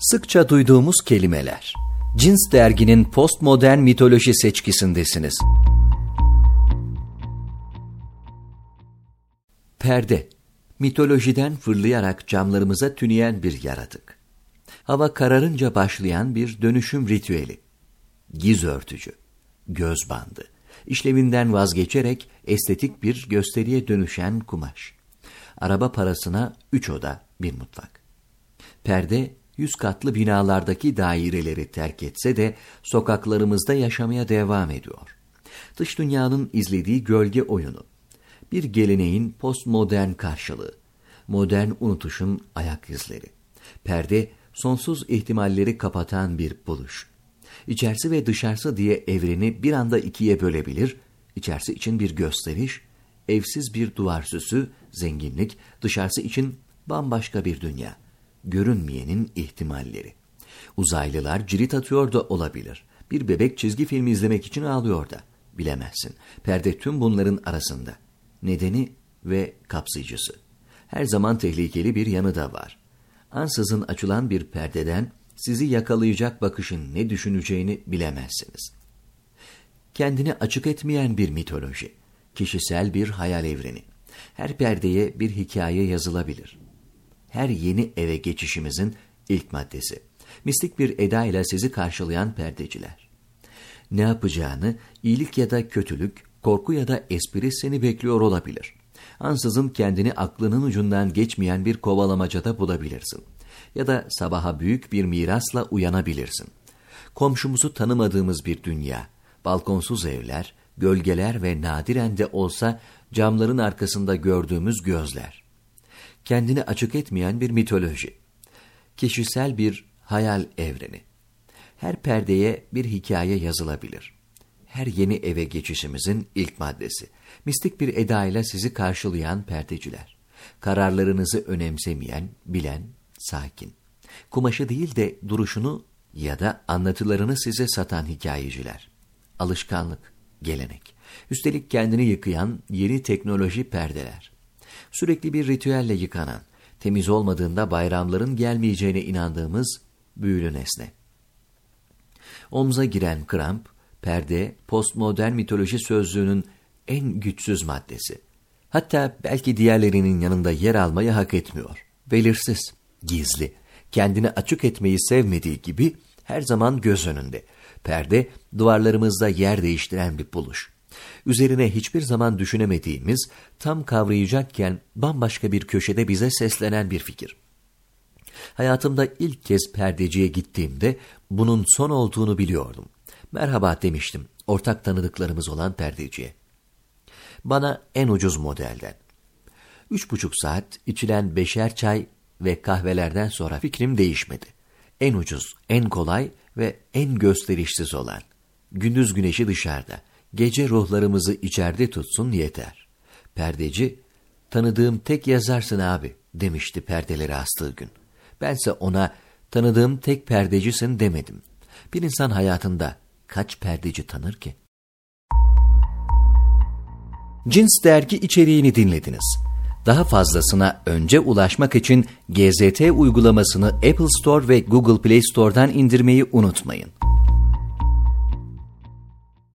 Sıkça duyduğumuz kelimeler. Cins derginin postmodern mitoloji seçkisindesiniz. Perde, mitolojiden fırlayarak camlarımıza tüneyen bir yaratık. Hava kararınca başlayan bir dönüşüm ritüeli. Giz örtücü, göz bandı, işlevinden vazgeçerek estetik bir gösteriye dönüşen kumaş. Araba parasına üç oda, bir mutfak. Perde, yüz katlı binalardaki daireleri terk etse de sokaklarımızda yaşamaya devam ediyor. Dış dünyanın izlediği gölge oyunu. Bir geleneğin postmodern karşılığı. Modern unutuşun ayak izleri. Perde, sonsuz ihtimalleri kapatan bir buluş. İçerisi ve dışarısı diye evreni bir anda ikiye bölebilir, içerisi için bir gösteriş, evsiz bir duvar süsü, zenginlik, dışarısı için bambaşka bir dünya. Görünmeyenin ihtimalleri. Uzaylılar cirit atıyor da olabilir. Bir bebek çizgi filmi izlemek için ağlıyor da. Bilemezsin. Perde tüm bunların arasında. Nedeni ve kapsayıcısı. Her zaman tehlikeli bir yanı da var. Ansızın açılan bir perdeden sizi yakalayacak bakışın ne düşüneceğini bilemezsiniz. Kendini açık etmeyen bir mitoloji, kişisel bir hayal evreni. Her perdeye bir hikaye yazılabilir. Her yeni eve geçişimizin ilk maddesi. Mistik bir eda ile sizi karşılayan perdeciler. Ne yapacağını, iyilik ya da kötülük, korku ya da espri seni bekliyor olabilir. Ansızın kendini aklının ucundan geçmeyen bir kovalamacada bulabilirsin. Ya da sabaha büyük bir mirasla uyanabilirsin. Komşumuzu tanımadığımız bir dünya, balkonsuz evler, gölgeler ve nadiren de olsa camların arkasında gördüğümüz gözler. Kendini açık etmeyen bir mitoloji. Kişisel bir hayal evreni. Her perdeye bir hikaye yazılabilir. Her yeni eve geçişimizin ilk maddesi. Mistik bir eda ile sizi karşılayan perdeciler. Kararlarınızı önemsemeyen, bilen, sakin. Kumaşı değil de duruşunu ya da anlatılarını size satan hikayeciler. Alışkanlık, gelenek. Üstelik kendini yıkayan yeni teknoloji perdeler. Sürekli bir ritüelle yıkanan, temiz olmadığında bayramların gelmeyeceğine inandığımız büyülü nesne. Omza giren kramp, perde, postmodern mitoloji sözlüğünün en güçsüz maddesi. Hatta belki diğerlerinin yanında yer almayı hak etmiyor. Belirsiz, gizli, kendini açık etmeyi sevmediği gibi her zaman göz önünde. Perde, duvarlarımızda yer değiştiren bir buluş. Üzerine hiçbir zaman düşünemediğimiz, tam kavrayacakken bambaşka bir köşede bize seslenen bir fikir. Hayatımda ilk kez perdeciye gittiğimde bunun son olduğunu biliyordum. Merhaba demiştim ortak tanıdıklarımız olan perdeciye. Bana en ucuz modelden. Üç buçuk saat içilen beşer çay ve kahvelerden sonra fikrim değişmedi. En ucuz, en kolay ve en gösterişsiz olan. Gündüz güneşi dışarıda, gece ruhlarımızı içeride tutsun yeter. Perdeci, tanıdığım tek yazarsın abi demişti perdeleri astığı gün. Bense ona tanıdığım tek perdecisin demedim. Bir insan hayatında kaç perdeci tanır ki? Cins dergi içeriğini dinlediniz. Daha fazlasına önce ulaşmak için GZT uygulamasını Apple Store ve Google Play Store'dan indirmeyi unutmayın.